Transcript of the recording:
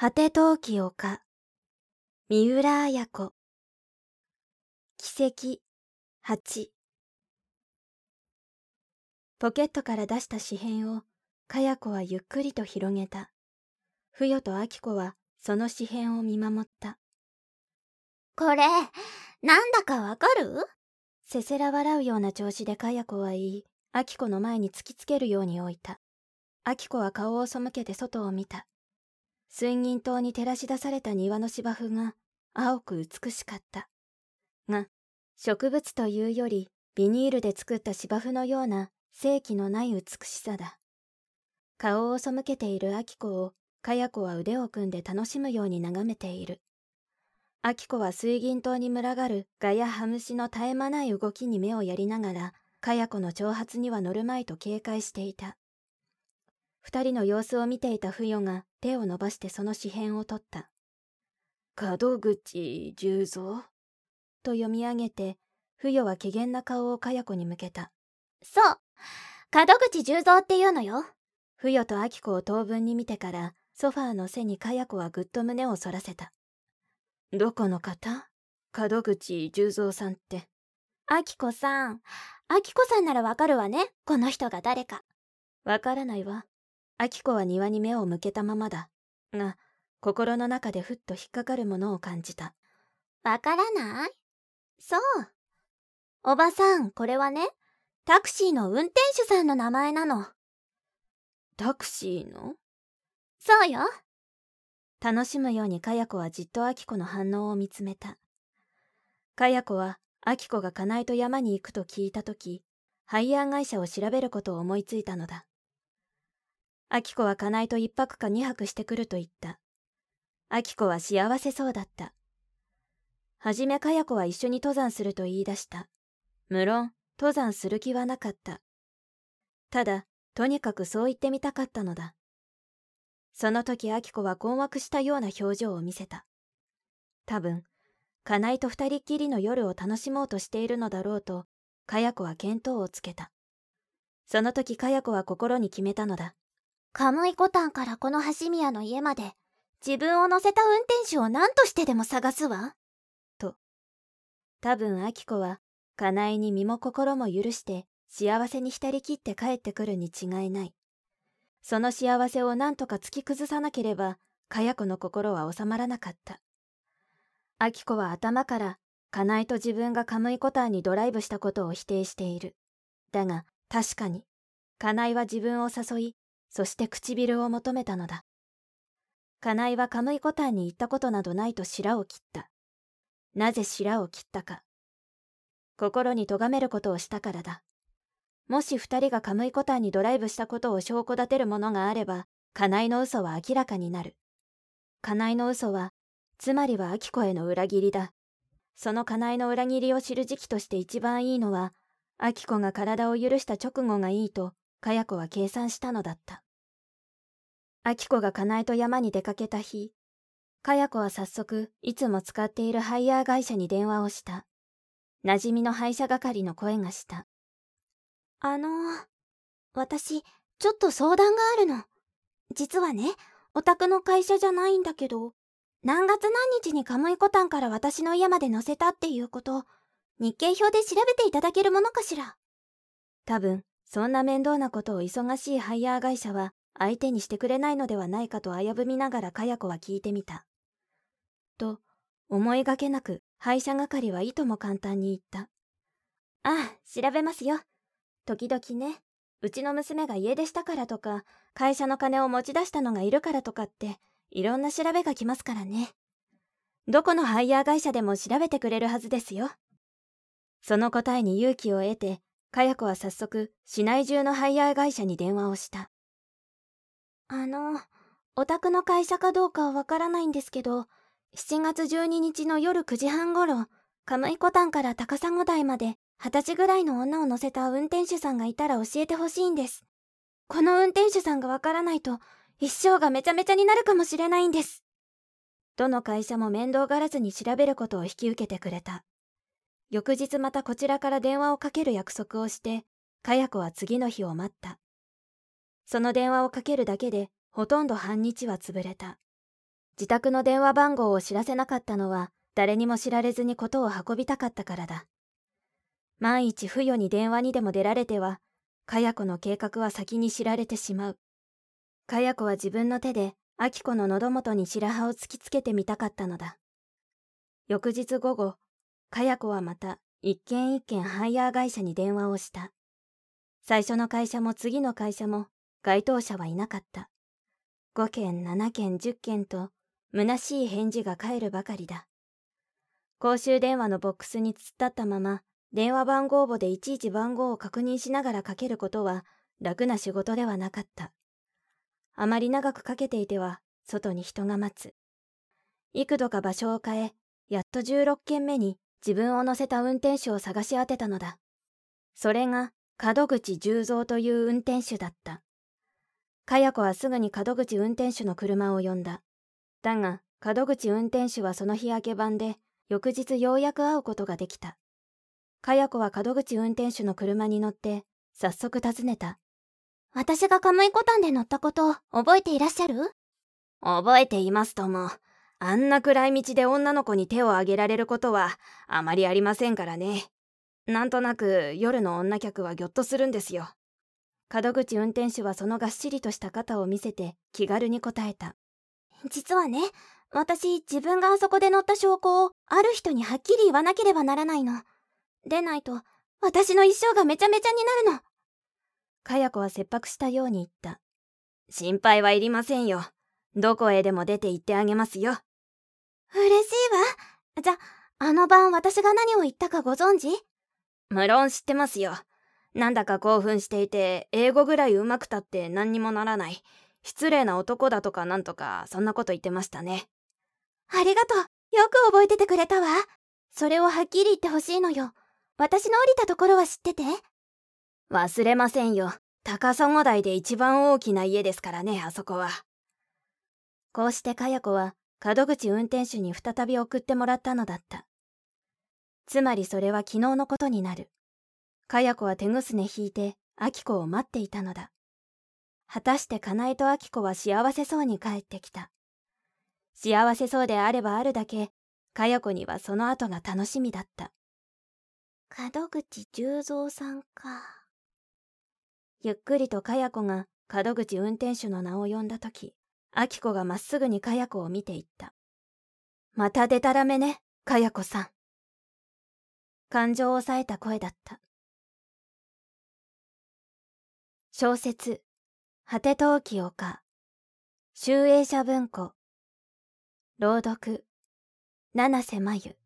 果て陶器丘三浦綾子。奇跡。8ポケットから出した紙片をかや子はゆっくりと広げた。ふよとあきこはその紙片を見守った。これなんだかわかる？せせら笑うような調子でかや子は言いあきこの前に突きつけるように置いた。あきこは顔を背けて外を見た水銀灯に照らし出された庭の芝生が青く美しかった。が、植物というよりビニールで作った芝生のような正気のない美しさだ。顔を背けているアキコを、かや子は腕を組んで楽しむように眺めている。アキコは水銀灯に群がるガやハムシの絶え間ない動きに目をやりながら、かや子の挑発には乗るまいと警戒していた。二人の様子を見ていた不与が手を伸ばしてその紙片を取った。門口十三と読み上げて、不与は怪げな顔をかや子に向けた。そう、門口十三っていうのよ。不与と明子を当分に見てから、ソファーの背にかや子はぐっと胸を反らせた。どこの方？門口十三さんって。明子さん。明子さんならわかるわね。この人が誰か。わからないわ。アキコは庭に目を向けたままだ。が、心の中でふっと引っかかるものを感じた。わからない？そう。おばさん、これはね、タクシーの運転手さんの名前なの。タクシーの？そうよ。楽しむようにかや子はじっとアキコの反応を見つめた。かや子は、アキコが家内と山に行くと聞いたとき、ハイヤー会社を調べることを思いついたのだ。アキコは家内と一泊か二泊してくると言った。アキコは幸せそうだった。はじめかや子は一緒に登山すると言い出した。無論、登山する気はなかった。ただ、とにかくそう言ってみたかったのだ。その時アキコは困惑したような表情を見せた。多分、家内と二人っきりの夜を楽しもうとしているのだろうと、かや子は見当をつけた。その時かや子は心に決めたのだ。カムイコタンからこの橋宮の家まで自分を乗せた運転手を何としてでも探すわ。と。多分アキコは、家内に身も心も許して幸せに浸りきって帰ってくるに違いない。その幸せを何とか突き崩さなければ、かや子の心は収まらなかった。アキコは頭から、家内と自分がカムイコタンにドライブしたことを否定している。だが、確かに、家内は自分を誘い、そして唇を求めたのだ。カナイはカムイコタンに行ったことなどないと白を切った。なぜ白を切ったか。心に咎めることをしたからだ。もし二人がカムイコタンにドライブしたことを証拠立てるものがあれば、カナイの嘘は明らかになる。カナイの嘘は、つまりはアキコへの裏切りだ。そのカナイの裏切りを知る時期として一番いいのは、アキコが体を許した直後がいいとかや子は計算したのだった。あきこがかなえと山に出かけた日、かや子は早速、いつも使っているハイヤー会社に電話をした。馴染みの配車係の声がした。あの私、ちょっと相談があるの。実はね、お宅の会社じゃないんだけど、何月何日にカムイコタンから私の家まで乗せたっていうこと、日経表で調べていただけるものかしら。多分、そんな面倒なことを忙しいハイヤー会社は相手にしてくれないのではないかと危ぶみながらかや子は聞いてみた。と、思いがけなく配車係はいとも簡単に言った。ああ、調べますよ。時々ね、うちの娘が家出したからとか、会社の金を持ち出したのがいるからとかって、いろんな調べが来ますからね。どこのハイヤー会社でも調べてくれるはずですよ。その答えに勇気を得て、かや子は早速、市内中のハイヤー会社に電話をした。あの、お宅の会社かどうかはわからないんですけど、7月12日の夜9時半頃、カムイコタンから高砂台まで二十歳ぐらいの女を乗せた運転手さんがいたら教えてほしいんです。この運転手さんがわからないと、一生がめちゃめちゃになるかもしれないんです。どの会社も面倒がらずに調べることを引き受けてくれた。翌日またこちらから電話をかける約束をして、かや子は次の日を待った。その電話をかけるだけで、ほとんど半日は潰れた。自宅の電話番号を知らせなかったのは誰にも知られずにことを運びたかったからだ。万一不与に電話にでも出られては、かや子の計画は先に知られてしまう。かや子は自分の手で、あき子の喉元に白羽を突きつけてみたかったのだ。翌日午後、かや子はまた一軒一軒ハイヤー会社に電話をした。最初の会社も次の会社も該当者はいなかった。5件、7件、10件と虚しい返事が返るばかりだ。公衆電話のボックスに突っ立ったまま、電話番号簿でいちいち番号を確認しながらかけることは楽な仕事ではなかった。あまり長くかけていては、外に人が待つ。幾度か場所を変え、やっと16件目に自分を乗せた運転手を探し当てたのだ。それが、門口十三という運転手だった。かや子はすぐに門口運転手の車を呼んだ。だが、門口運転手はその日明け晩で、翌日ようやく会うことができた。かや子は門口運転手の車に乗って、早速尋ねた。私が亀井コタンで乗ったこと覚えていらっしゃる？覚えていますとも。あんな暗い道で女の子に手を挙げられることはあまりありませんからね。なんとなく夜の女客はぎょっとするんですよ。門口運転手はそのがっしりとした肩を見せて気軽に答えた。実はね、私自分があそこで乗った証拠をある人にはっきり言わなければならないの。でないと私の一生がめちゃめちゃになるの。かや子は切迫したように言った。心配はいりませんよ。どこへでも出て行ってあげますよ。嬉しいわ。じゃ、あの晩私が何を言ったかご存知？無論知ってますよ。なんだか興奮していて、英語ぐらいうまくたって何にもならない。失礼な男だとかなんとか、そんなこと言ってましたね。ありがとう。よく覚えててくれたわ。それをはっきり言ってほしいのよ。私の降りたところは知ってて。忘れませんよ。高砂台で一番大きな家ですからね、あそこは。こうしてかや子は門口運転手に再び送ってもらったのだった。つまりそれは昨日のことになる。かや子は手ぐすね引いて、あき子を待っていたのだ。果たしてかなえとあき子は幸せそうに帰ってきた。幸せそうであればあるだけ、かや子にはその後が楽しみだった。門口十三さんか。ゆっくりとかや子が門口運転手の名を呼んだとアキコがまっすぐにかや子を見ていった。またでたらめね、かや子さん。感情を抑えた声だった。小説、果て陶器丘、集英社文庫、朗読、七瀬真由。